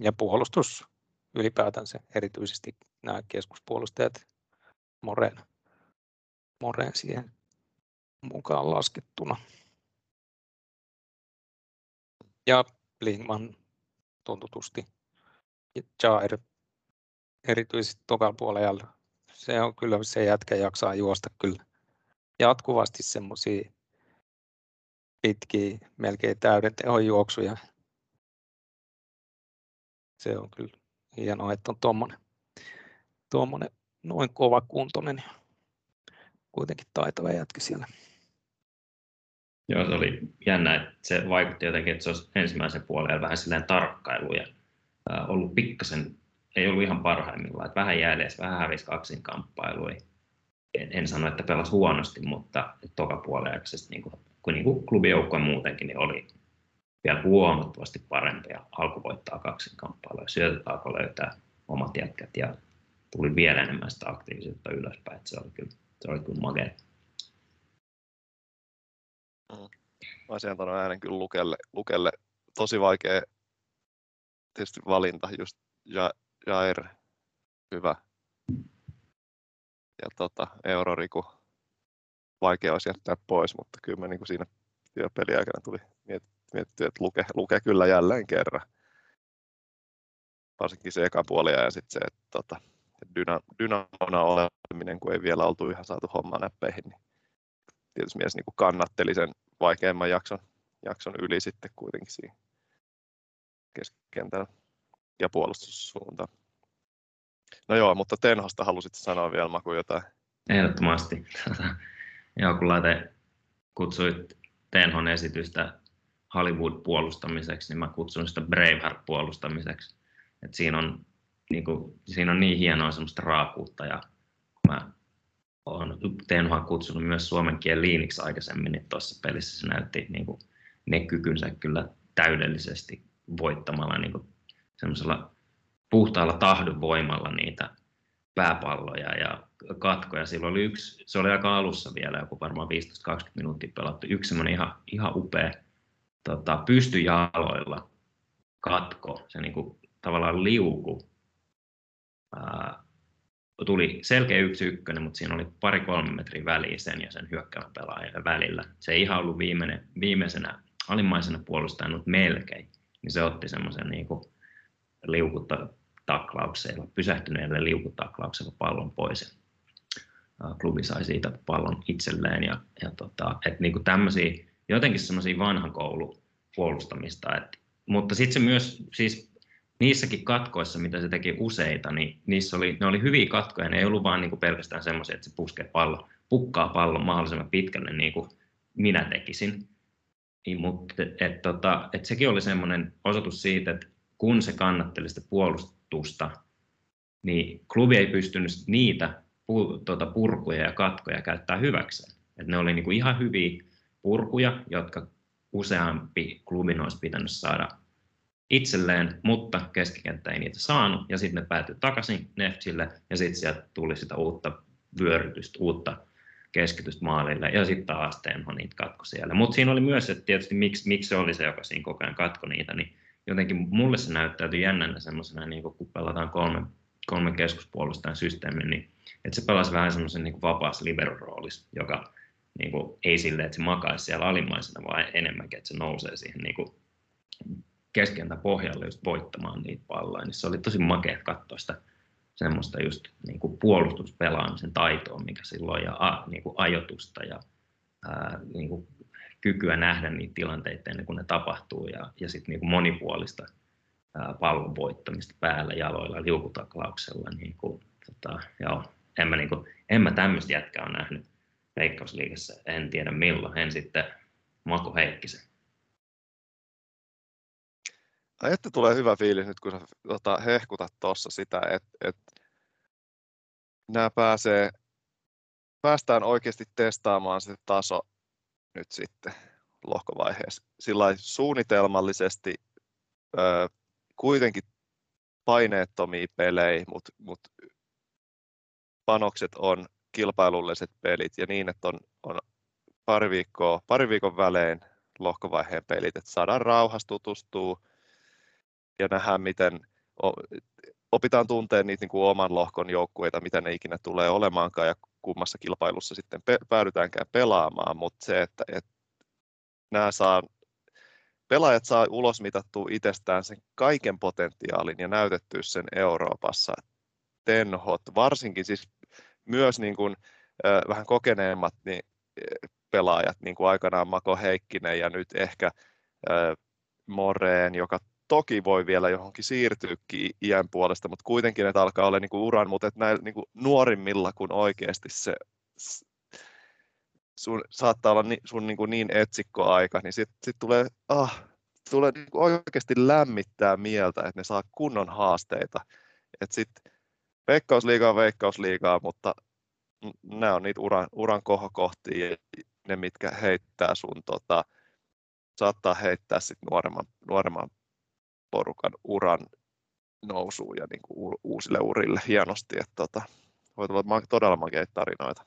[SPEAKER 3] ja puolustus ylipäätänsä, erityisesti nämä keskuspuolustajat Moren, Moren siihen mukaan laskettuna. Ja Lingman tuntutusti. Jair erityisesti tokalla puolella. Se on kyllä se jätkä jaksaa juosta kyllä jatkuvasti semmoisia pitkiä, melkein täyden tehon juoksuja se on kyllä hienoa, että on tuommoinen, tuommoinen noin kova kuntoinen kuitenkin taitava jätkä siellä.
[SPEAKER 2] Joo, se oli jännä, että se vaikutti jotenkin, että se olisi ensimmäisen puolen vähän silleen tarkkailu ja ollut pikkasen, ei ollut ihan parhaimmillaan, että vähän jäljessä, vähän hävisi kaksinkamppailuja. En, en sano, että pelasi huonosti, mutta toka puolen niin kuin, kun niin kuin muutenkin, niin oli vielä huomattavasti parempi ja alku voittaa kaksin kamppailuja. Syötetäänkö löytää omat jätkät ja tuli vielä enemmän sitä aktiivisuutta ylöspäin. Että se oli kyllä, se oli kyllä makea.
[SPEAKER 1] Mä olisin antanut äänen kyllä Lukelle, Lukelle. Tosi vaikea tietysti valinta, just ja, Jair, hyvä. ja tota, Euroriku vaikea olisi jättää pois, mutta kyllä me niin kuin siinä työpeliaikana tuli mietitty, että luke, luke kyllä jälleen kerran. Varsinkin se eka puoli ja sitten se, että tota, dyna, dynamona oleminen, kun ei vielä oltu ihan saatu homma näppeihin, niin tietysti mies niin kuin kannatteli sen vaikeimman jakson, jakson yli sitten kuitenkin siinä keskikentällä ja puolustussuuntaan. No joo, mutta Tenhosta halusit sanoa vielä Maku jotain?
[SPEAKER 2] Ehdottomasti. joo, kun laite kutsuit Tenhon esitystä Hollywood-puolustamiseksi, niin mä kutsun sitä Braveheart-puolustamiseksi. Et siinä, on, niin kuin, siinä on niin hienoa semmoista raakuutta ja mä olen Tenhoa kutsunut myös suomen kielen liiniksi aikaisemmin, niin tuossa pelissä se näytti niin kuin, ne kykynsä kyllä täydellisesti voittamalla niin kuin, semmoisella puhtaalla tahdon voimalla niitä pääpalloja ja katkoja. Silloin oli yksi, se oli aika alussa vielä, joku varmaan 15-20 minuuttia pelattu. Yksi semmoinen ihan, ihan upea tota, pystyjaloilla katko, se niin kuin, tavallaan liuku. Ää, tuli selkeä yksi ykkönen, mutta siinä oli pari-kolme metriä väliä sen ja sen hyökkäävän pelaajan välillä. Se ei ihan ollut viimeinen, viimeisenä alimmaisena puolustajana, mutta melkein. Niin se otti semmoisen niin liukutta taklauksella, pysähtyneelle liukutaklauksella pallon pois. Klubi sai siitä pallon itselleen ja, ja tota, et niinku tämmöisiä, jotenkin semmoisia vanhan koulu puolustamista. Et, mutta sitten se myös, siis niissäkin katkoissa, mitä se teki useita, niin niissä oli, ne oli hyviä katkoja, ne ei ollut vaan niinku pelkästään semmoisia, että se puskee pallo, pukkaa pallon mahdollisimman pitkälle niin kuin minä tekisin. Niin, mutta et, tota, et sekin oli semmoinen osoitus siitä, että kun se kannatteli sitä puolustusta, niin klubi ei pystynyt niitä tuota, purkuja ja katkoja käyttää hyväkseen. Et ne oli niinku ihan hyviä purkuja, jotka useampi klubin olisi pitänyt saada itselleen, mutta keskikenttä ei niitä saanut, ja sitten ne päätyi takaisin Neftille, ja sitten sieltä tuli sitä uutta vyörytystä, uutta keskitystä maalille, ja sitten taas Tenho niitä katko siellä. Mutta siinä oli myös, että tietysti miksi, miksi se oli se, joka siinä koko ajan katko niitä, niin jotenkin mulle se näyttäytyi jännänä semmoisena, niin kun pelataan kolme, kolme keskuspuolustajan systeemin, niin että se pelasi vähän semmoisen niin vapaassa libero-roolissa, joka niin kuin, ei silleen, että se makaisi siellä alimmaisena, vaan enemmänkin, että se nousee siihen niin kuin, keskentä pohjalle just voittamaan niitä palloja. Niin se oli tosi makea katsoa sitä semmoista just niin kuin puolustuspelaamisen taitoa, mikä silloin, ja a, niin kuin ajoitusta ja ää, niin kuin kykyä nähdä niitä tilanteita ennen kuin ne tapahtuu ja, ja sitten niin monipuolista ää, pallon voittamista päällä jaloilla liukutaklauksella. Niin kuin, tota, joo, en mä, niin kuin, en mä tämmöistä jätkää ole nähnyt Veikkausliigassa, en tiedä milloin, en sitten Mako Heikkisen.
[SPEAKER 1] Että tulee hyvä fiilis nyt, kun sä tota, hehkutat tuossa sitä, että, että nämä pääsee, päästään oikeasti testaamaan se taso nyt sitten lohkovaiheessa. Sillä suunnitelmallisesti ö, kuitenkin paineettomia pelejä, mutta mut panokset on kilpailulliset pelit ja niin, että on, on pari, viikkoa, pari viikon välein lohkovaiheen pelit, että saadaan rauhassa tutustua ja nähdään, miten opitaan tunteen niitä niin kuin oman lohkon joukkueita, mitä ne ikinä tulee olemaankaan ja kummassa kilpailussa sitten pe- päädytäänkään pelaamaan, mutta se, että, että nämä saa, pelaajat saa ulos mitattua itsestään sen kaiken potentiaalin ja näytettyä sen Euroopassa. Tenhot, varsinkin siis myös niin kuin, äh, vähän kokeneemmat niin, pelaajat, niin kuin aikanaan Mako Heikkinen ja nyt ehkä äh, Moreen, joka toki voi vielä johonkin siirtyäkin iän puolesta, mutta kuitenkin että alkaa olla niin kuin uran, mutta että näillä niin kuin nuorimmilla, kun oikeasti se sun, saattaa olla ni, sun niin, kuin niin etsikkoaika, niin sitten sit tulee, ah, tulee niin kuin oikeasti lämmittää mieltä, että ne saa kunnon haasteita. Että sitten veikkausliigaa veikkausliigaa, mutta nämä on niitä uran, uran kohokohtia, ne mitkä heittää sun, tota, saattaa heittää sit nuoremman, nuoremman porukan uran nousuun ja niin kuin uusille urille hienosti. Että tota, olla todella makeita tarinoita.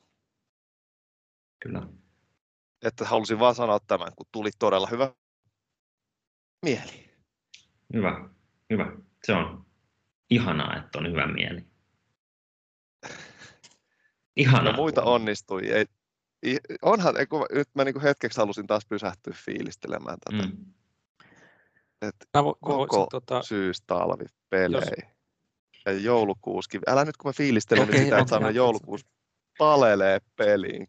[SPEAKER 2] Kyllä.
[SPEAKER 1] Että halusin vaan sanoa tämän, kun tuli todella hyvä mieli.
[SPEAKER 2] Hyvä, hyvä. Se on ihanaa, että on hyvä mieli. Ihana.
[SPEAKER 1] ja muita onnistui. Ei, onhan, kun nyt mä niin hetkeksi halusin taas pysähtyä fiilistelemään tätä. Mm. Et
[SPEAKER 3] Mä, vo,
[SPEAKER 1] Koko
[SPEAKER 3] voisin, tota,
[SPEAKER 1] syys-talvi pelejä. Ja joulukuuskin. Älä nyt kun mä fiilistelen nyt sitä, että
[SPEAKER 3] okei.
[SPEAKER 1] joulukuusi palelee peliin.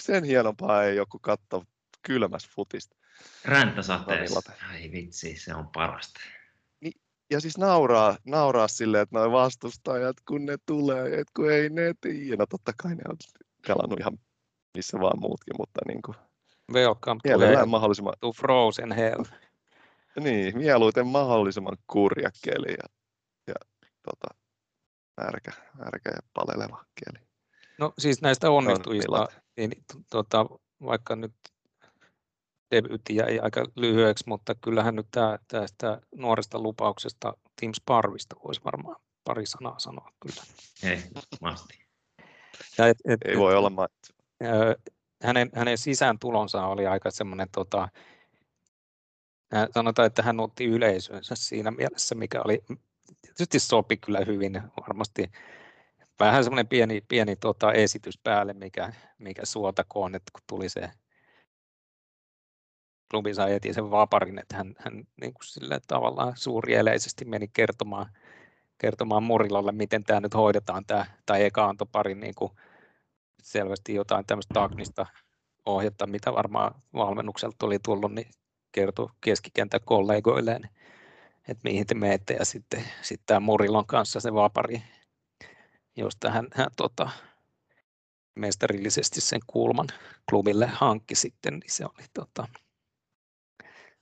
[SPEAKER 1] Sen hienompaa ei joku katto kylmäs futista.
[SPEAKER 2] Räntäsateessa. Ai vitsi, se on parasta.
[SPEAKER 1] Ja siis nauraa, nauraa silleen, että noi vastustajat, kun ne tulee, että kun ei ne tiedä. No totta kai ne on pelannut ihan missä vaan muutkin, mutta niin kuin,
[SPEAKER 3] welcome to,
[SPEAKER 1] mahdollisimman,
[SPEAKER 3] to frozen hell.
[SPEAKER 1] Niin, mieluiten mahdollisimman kurja keli ja, ja tota, märkä, märkä ja paleleva keli.
[SPEAKER 3] No siis näistä onnistujista,
[SPEAKER 1] illat.
[SPEAKER 3] niin tota, vaikka nyt debyytti jäi aika lyhyeksi, mutta kyllähän nyt tää, tästä nuoresta lupauksesta Tim Sparvista voisi varmaan pari sanaa sanoa kyllä.
[SPEAKER 2] Ehdottomasti.
[SPEAKER 3] Ja et, et,
[SPEAKER 1] Ei voi olla mainittu.
[SPEAKER 3] hänen, hänen sisääntulonsa oli aika semmoinen, tota, sanotaan, että hän otti yleisönsä siinä mielessä, mikä oli, tietysti sopi kyllä hyvin varmasti. Vähän semmoinen pieni, pieni tota, esitys päälle, mikä, mikä suotakoon, että kun tuli se klubi sai heti sen vaparin, että hän, hän niin kuin sille tavallaan suurieleisesti meni kertomaan, kertomaan Murilalle, miten tämä nyt hoidetaan, tämä, tai eka antoi parin niin kuin selvästi jotain tämmöistä taknista ohjetta, mitä varmaan valmennukselta oli tullut, niin kertoi keskikentän kollegoilleen, että mihin te menette, ja sitten, sitten tämä Murilon kanssa se vapari, josta hän, hän tota, mestarillisesti sen kulman klubille hankki sitten, niin se oli, tota,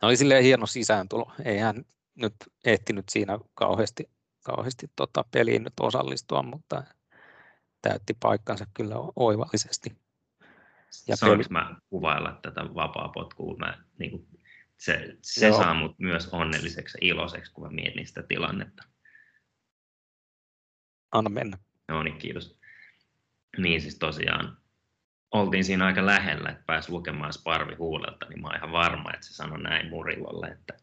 [SPEAKER 3] oli silleen hieno sisääntulo. Ei hän nyt ehtinyt siinä kauheasti, kauheasti tota peliin nyt osallistua, mutta täytti paikkansa kyllä oivallisesti. Ja
[SPEAKER 2] Saanko
[SPEAKER 3] peli-
[SPEAKER 2] mä kuvailla tätä vapaa potkua? Mä, niin kuin, se se
[SPEAKER 3] Joo.
[SPEAKER 2] saa mut myös onnelliseksi ja iloiseksi, kun mä mietin sitä tilannetta.
[SPEAKER 3] Anna mennä.
[SPEAKER 2] No niin, kiitos. Niin siis tosiaan oltiin siinä aika lähellä, että pääsi lukemaan Sparvi huulelta, niin mä oon ihan varma, että se sanoi näin Murilolle, että,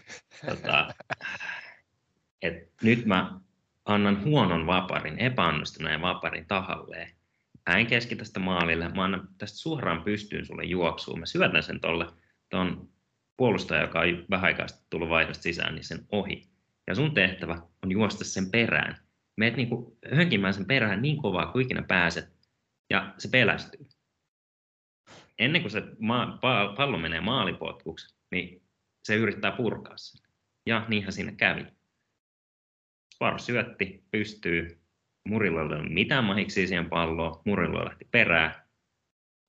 [SPEAKER 2] tota, että nyt mä annan huonon vaparin, epäonnistuneen vaparin tahalleen. Mä en keskitä sitä maalille, mä annan tästä suoraan pystyyn sulle juoksuun. Mä syötän sen tolle ton puolustaja, joka on vähän aikaa tullut vaihdosta sisään, niin sen ohi. Ja sun tehtävä on juosta sen perään. Meet niinku hönkimään sen perään niin kovaa kuin ikinä pääset, ja se pelästyy. Ennen kuin se ma- pa- pallo menee maalipotkuksi, niin se yrittää purkaa sen. Ja niinhän siinä kävi. Spar syötti, pystyy. Murilla ei ollut mitään mahiksi siihen palloon. Murilla lähti perään.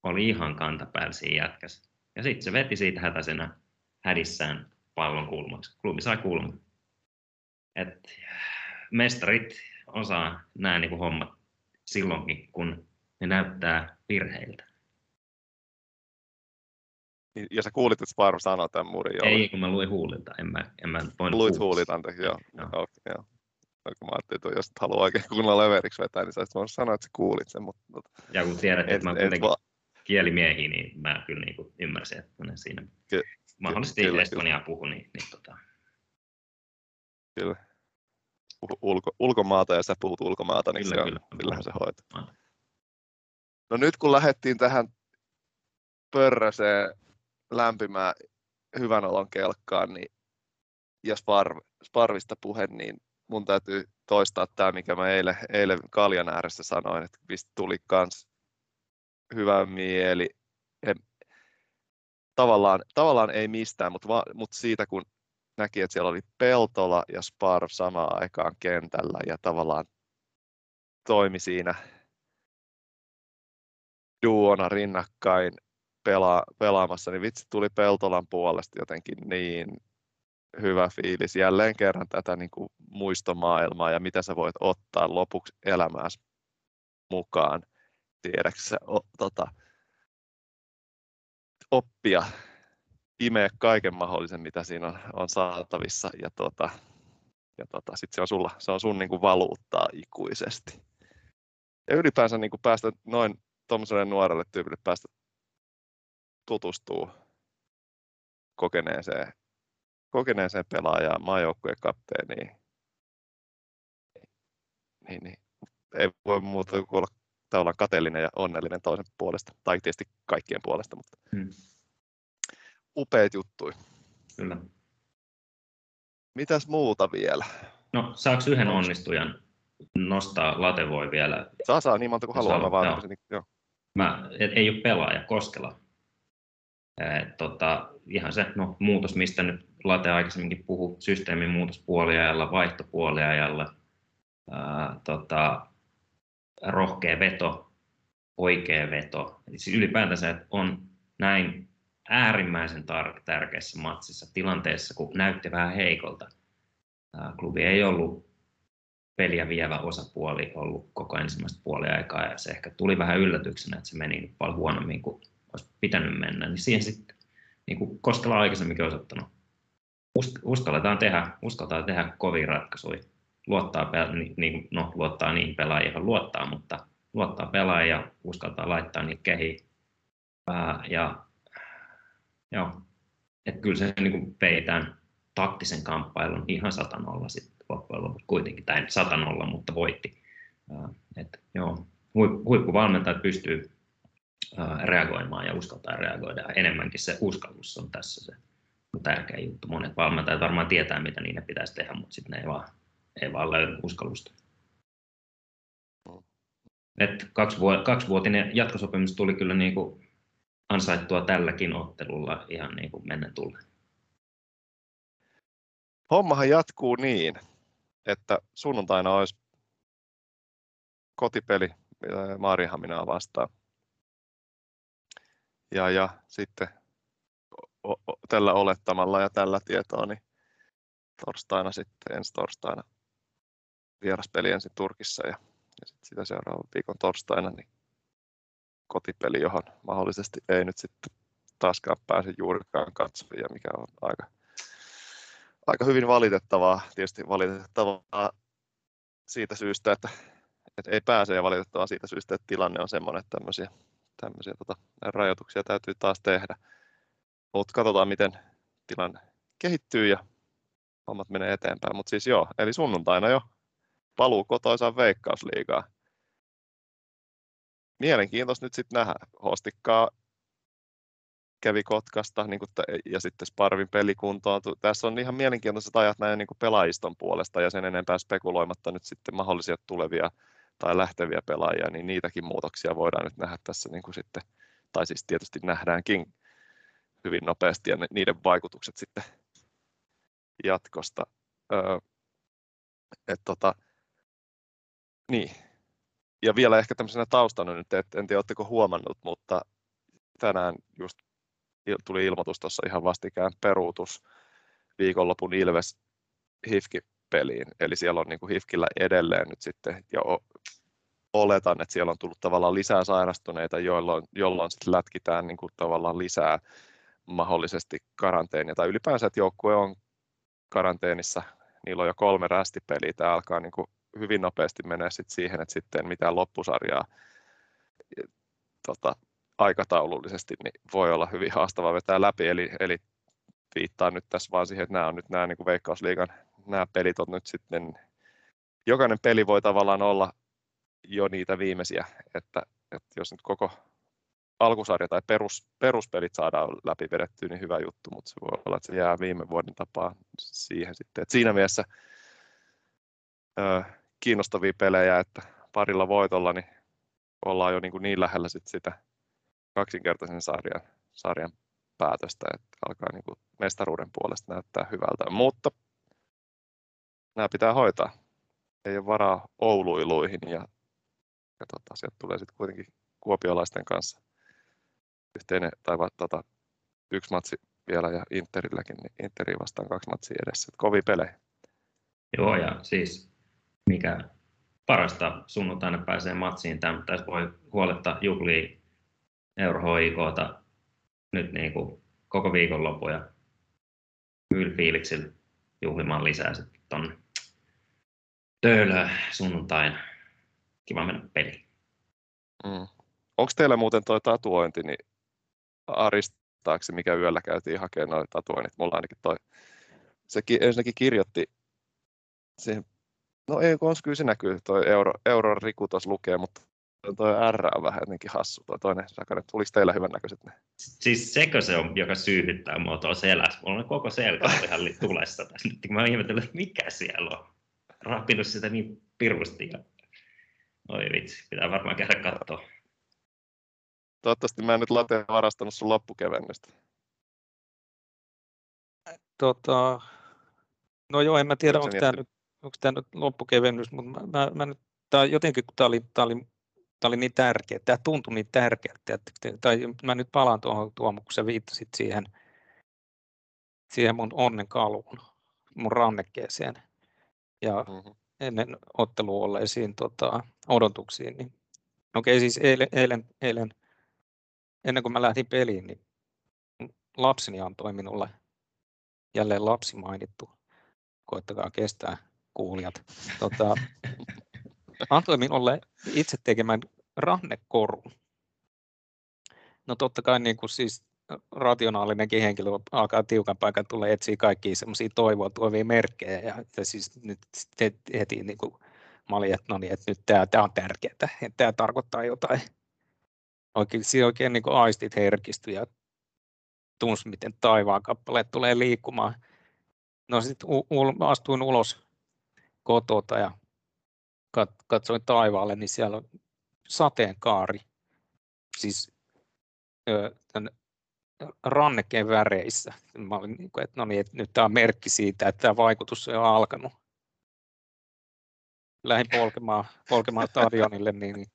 [SPEAKER 2] Oli ihan kantapäällä siinä jätkässä. Ja sitten se veti siitä hätäisenä hädissään pallon kulmaksi. Klubi sai kulman. Et mestarit osaa nämä niin hommat silloinkin, kun ne näyttää virheiltä.
[SPEAKER 1] Niin- Ja sä kuulit, että Sparv sanoi tämän murin jo.
[SPEAKER 2] Ei, kun mä luin huulilta, en mä, en mä voinut
[SPEAKER 1] Luit huulit, anteeksi, joo.
[SPEAKER 2] Joo.
[SPEAKER 1] joo. joo. No, kun mä ajattelin, että jos et halua oikein kunnolla leveriksi vetää, niin sä olisit voinut sanoa, että sä kuulit sen, mutta
[SPEAKER 2] Ja kun tiedät,
[SPEAKER 1] et,
[SPEAKER 2] että mä oon
[SPEAKER 1] et,
[SPEAKER 2] kuitenkin
[SPEAKER 1] va-
[SPEAKER 2] kielimiehiä, niin mä kyllä niin kuin ymmärsin, että ne siinä
[SPEAKER 1] Ky-
[SPEAKER 2] mahdollisesti
[SPEAKER 1] kyllä,
[SPEAKER 2] Estoniaa puhu, niin, niin tota,
[SPEAKER 1] kyllä. Ulko, ulkomaata ja sä puhut ulkomaata, niin
[SPEAKER 2] Kyllä,
[SPEAKER 1] se on,
[SPEAKER 2] kyllä.
[SPEAKER 1] kyllähän se hoituu.
[SPEAKER 2] Maata.
[SPEAKER 1] No nyt kun lähdettiin tähän pörröseen lämpimään hyvän olon kelkkaan, niin ja Sparv, Sparvista puhe, niin mun täytyy toistaa tämä, mikä mä eilen, eilen kaljan ääressä sanoin, että mistä tuli kans hyvä mieli. Tavallaan, tavallaan ei mistään, mutta, va, mutta siitä kun näki, että siellä oli Peltola ja Sparv samaan aikaan kentällä ja tavallaan toimi siinä duona rinnakkain pela, pelaamassa, niin vitsi tuli Peltolan puolesta jotenkin niin hyvä fiilis. Jälleen kerran tätä niin kuin muistomaailmaa ja mitä sä voit ottaa lopuksi elämääsi mukaan. Tiedäksä, o, tota, oppia, imeä kaiken mahdollisen, mitä siinä on, on saatavissa. Ja, tota, ja tota, sit se on, sulla, se on sun niin kuin valuuttaa ikuisesti. Ja ylipäänsä niin kuin päästä noin tuommoiselle nuorelle tyypille päästä tutustuu kokeneeseen, kokeneeseen pelaajaan, maajoukkueen kapteeniin, niin, niin ei voi muuta kuin olla että ollaan kateellinen ja onnellinen toisen puolesta, tai tietysti kaikkien puolesta, mutta hmm. upeat juttui.
[SPEAKER 2] Kyllä.
[SPEAKER 1] Mitäs muuta vielä?
[SPEAKER 2] No, saako yhden onnistujan nostaa Latevoi vielä?
[SPEAKER 1] Saa, saa niin monta kuin haluaa. Mä vaan joo. Niin, joo.
[SPEAKER 2] Mä, et, ei ole pelaaja Koskela. Et, tota, ihan se no, muutos, mistä nyt Late aikaisemminkin puhui, systeemin muutos puoliajalla, vaihto puoliajalla, ää, tota, rohkea veto, oikea veto. Eli siis ylipäätänsä, että on näin äärimmäisen tar- tärkeässä matsissa tilanteessa, kun näytti vähän heikolta. Klubi ei ollut peliä vievä osapuoli ollut koko ensimmäistä puoliaikaa ja se ehkä tuli vähän yllätyksenä, että se meni paljon huonommin kuin olisi pitänyt mennä, niin siihen sitten niin kuin Koskela aikaisemminkin osoittanut. Uskalletaan tehdä, uskaltaa tehdä kovia ratkaisuja. Luottaa, niin, no, luottaa niin pelaajia, luottaa, mutta luottaa pelaajia uskaltaa laittaa niitä kehiin. Ja joo, että kyllä se niin kuin peitään taktisen kamppailun ihan satanolla sitten loppujen lopuksi kuitenkin, tai satanolla, mutta voitti. että joo, huippuvalmentajat pystyy reagoimaan ja uskaltaa reagoida. Enemmänkin se uskallus on tässä se tärkeä juttu. Monet valmentajat varmaan tietää, mitä niiden pitäisi tehdä, mutta sitten ne ei vaan, ei vaan löydy uskallusta. Et kaksivuotinen jatkosopimus tuli kyllä niin kuin ansaittua tälläkin ottelulla ihan niin kuin mennä tulle.
[SPEAKER 1] Hommahan jatkuu niin, että sunnuntaina olisi kotipeli Maarihaminaa vastaan ja, ja sitten o, o, tällä olettamalla ja tällä tietoa, niin torstaina sitten, ensi torstaina vieraspeli ensin Turkissa ja, ja sitten sitä seuraavan viikon torstaina niin kotipeli, johon mahdollisesti ei nyt sitten taaskaan pääse juurikaan katsomaan, mikä on aika, aika hyvin valitettavaa. Tietysti valitettavaa siitä syystä, että, että ei pääse ja valitettavaa siitä syystä, että tilanne on semmoinen, että tämmöisiä tämmöisiä tota, rajoituksia täytyy taas tehdä. Mutta katsotaan, miten tilanne kehittyy ja hommat menee eteenpäin. Mutta siis joo, eli sunnuntaina jo paluu kotoisaan veikkausliigaa. Mielenkiintoista nyt sitten nähdä. Hostikkaa kävi Kotkasta niin ja sitten Sparvin pelikuntoon. Tässä on ihan mielenkiintoiset ajat näin niin pelaajiston puolesta ja sen enempää spekuloimatta nyt sitten mahdollisia tulevia tai lähteviä pelaajia, niin niitäkin muutoksia voidaan nyt nähdä tässä niin kuin sitten, tai siis tietysti nähdäänkin hyvin nopeasti ja niiden vaikutukset sitten jatkosta. Öö, et tota, niin. Ja vielä ehkä tämmöisenä taustana nyt, että en tiedä, oletteko huomannut, mutta tänään just tuli ilmoitus tuossa ihan vastikään peruutus viikonlopun Ilves Hifki peliin. Eli siellä on niin kuin HIFKillä edelleen nyt sitten, ja oletan, että siellä on tullut tavallaan lisää sairastuneita, jolloin, jolloin sitten lätkitään niin kuin tavallaan lisää mahdollisesti karanteenia, tai ylipäänsä, että joukkue on karanteenissa, niillä on jo kolme rästipeliä, tämä alkaa niin kuin hyvin nopeasti menee sit siihen, että sitten mitään loppusarjaa tota, aikataulullisesti niin voi olla hyvin haastava vetää läpi, eli, eli viittaa nyt tässä vaan siihen, että nämä on nyt nämä niin kuin Veikkausliigan nämä pelit on nyt sitten, jokainen peli voi tavallaan olla jo niitä viimeisiä, että, että jos nyt koko alkusarja tai perus, peruspelit saadaan läpi vedettyä, niin hyvä juttu, mutta se voi olla, että se jää viime vuoden tapaa siihen sitten. Että siinä mielessä kiinnostavia pelejä, että parilla voitolla niin ollaan jo niin, kuin niin lähellä sit sitä kaksinkertaisen sarjan, sarjan päätöstä, että alkaa niin kuin mestaruuden puolesta näyttää hyvältä. Mutta nämä pitää hoitaa. Ei ole varaa Ouluiluihin ja, ja tota, sieltä tulee sitten kuitenkin kuopiolaisten kanssa yhteinen tai tota, yksi matsi vielä ja Interilläkin, niin Interi vastaan kaksi matsia edessä. Et kovia pelejä.
[SPEAKER 2] Joo, ja siis mikä parasta sunnuntaina pääsee matsiin, tämä tässä voi huoletta juhlia Euro HIKta nyt niin kuin koko viikonloppu ja fiiliksillä juhlimaan lisää sitten tuonne Töölö sunnuntain. Kiva mennä peliin.
[SPEAKER 1] Mm. Onko teillä muuten tuo tatuointi, niin aristaako se, mikä yöllä käytiin hakemaan noin tatuoinnit? Mulla ainakin toi, se ensinnäkin kirjoitti siihen, no ei, kun kyllä se näkyy, toi euro, euron riku tuossa lukee, mutta toi R on vähän jotenkin hassu, toi toinen sakari. Tuliko teillä hyvän näköiset ne?
[SPEAKER 2] Siis sekö se on, joka syyhyttää mua tuolla selässä? Mulla on koko selkä ihan tulessa tässä nyt. Mä ihmettelen, että mikä siellä on. Rapinut sitä niin pirusti. Ja... Oi vitsi, pitää varmaan käydä katsoa.
[SPEAKER 1] Toivottavasti mä en nyt late varastanut sun loppukevennystä.
[SPEAKER 3] Tota, no joo, en mä tiedä, onko tämä nyt, onko tämä nyt loppukevennys, mutta mä, mä, mä nyt, tää jotenkin kun tämä oli, tää oli, tää oli niin tärkeä, tämä tuntui niin tärkeältä, että, tai mä nyt palaan tuohon Tuomo, kun sä viittasit siihen, siihen mun onnenkaluun, mun rannekkeeseen ja mm-hmm. ennen ottelua olleisiin tota, odotuksiin, niin okei okay, siis eilen, eilen, eilen ennen kuin mä lähdin peliin, niin lapseni antoi minulle, jälleen lapsi mainittu, koettakaa kestää kuulijat, tota, antoi minulle itse tekemään rannekorun. No totta kai niin kuin siis rationaalinenkin henkilö alkaa tiukan paikan tulee etsiä kaikkia semmoisia toivoa tuovia merkkejä ja, ja siis nyt heti niin kuin, mä olin, että no niin, että nyt tämä, tämä on tärkeää, että tämä tarkoittaa jotain oikein, siinä oikein niin kuin aistit herkistyi ja tunsi, miten taivaan kappaleet tulee liikkumaan. No sitten u- astuin ulos kotota ja katsoin taivaalle, niin siellä on sateenkaari, siis tämän rannekkeen väreissä. Mä olin, niin kuin, että, no niin, että nyt tämä on merkki siitä, että tämä vaikutus on jo alkanut. Lähdin polkemaan, polkemaan stadionille, niin, niin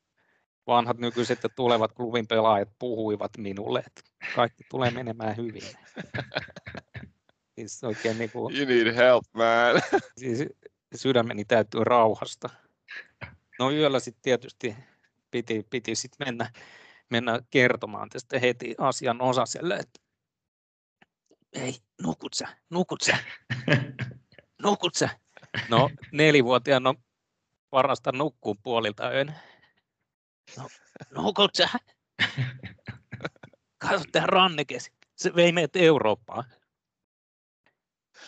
[SPEAKER 3] vanhat nykyiset ja tulevat klubin pelaajat puhuivat minulle, että kaikki tulee menemään hyvin. siis oikein niin kuin,
[SPEAKER 1] you need help, man.
[SPEAKER 3] siis sydämeni täytyy rauhasta. No yöllä sitten tietysti piti, piti sit mennä, mennä kertomaan tästä heti asian osaselle, että ei, nukut sä, nukut sä, nukut sä. No nelivuotiaana parasta nukkuu puolilta yön. No, nukut sä? Katso tähän rannekes. Se vei meidät Eurooppaan.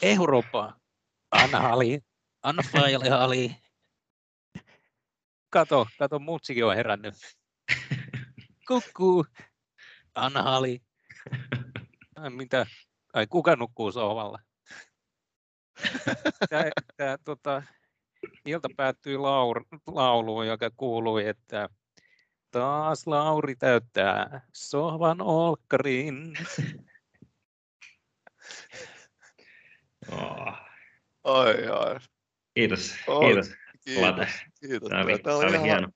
[SPEAKER 3] Eurooppaan. Anna hali. Anna faijalle hali. Kato, kato, mutsikin on herännyt. Kukkuu. Anna hali. Ai, mitä? Ai, kuka nukkuu sohvalla? Tämä, tämä, tota, ilta päättyi laur, lauluun, joka kuului, että Taas Lauri täyttää sohvan olkkarin.
[SPEAKER 2] oh.
[SPEAKER 1] Oi, oi.
[SPEAKER 2] Kiitos, oh, kiitos.
[SPEAKER 1] Kiitos, Late. kiitos. Tämä oli, tämä oli, tämä oli hieno.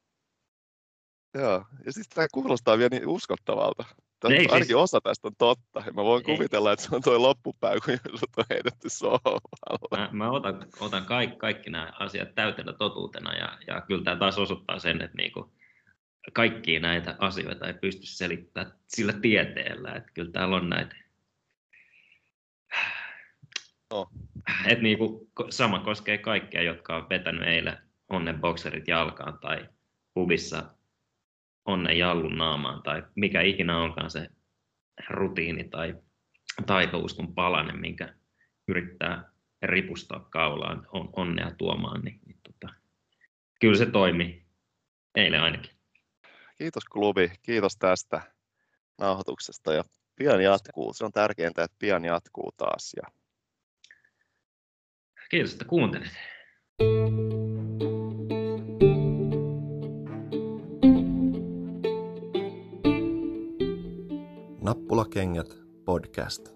[SPEAKER 1] Joo, ja siis tämä kuulostaa vielä niin uskottavalta. Tästä, Ei, ainakin siis... osa tästä on totta. Ja mä voin Ei. kuvitella, että se on tuo loppupäivä, kun sut on heitetty sohvalla.
[SPEAKER 2] Mä, mä otan, otan kaikki, kaikki nämä asiat täytenä totuutena ja, ja kyllä tämä taas osoittaa sen, että niinku, kaikkia näitä asioita ei pysty selittämään sillä tieteellä. Että kyllä täällä on näitä.
[SPEAKER 1] Oh.
[SPEAKER 2] Et niinku, sama koskee kaikkia, jotka on vetänyt eilen onnen bokserit jalkaan tai pubissa onnen jallun naamaan tai mikä ikinä onkaan se rutiini tai taikauskon palanen, minkä yrittää ripustaa kaulaan on, onnea tuomaan, niin, niin tota, kyllä se toimi eilen ainakin.
[SPEAKER 1] Kiitos klubi, kiitos tästä nauhoituksesta ja pian jatkuu. Se on tärkeintä, että pian jatkuu taas. Ja...
[SPEAKER 2] Kiitos, että kuuntelit.
[SPEAKER 4] Nappulakengät podcast.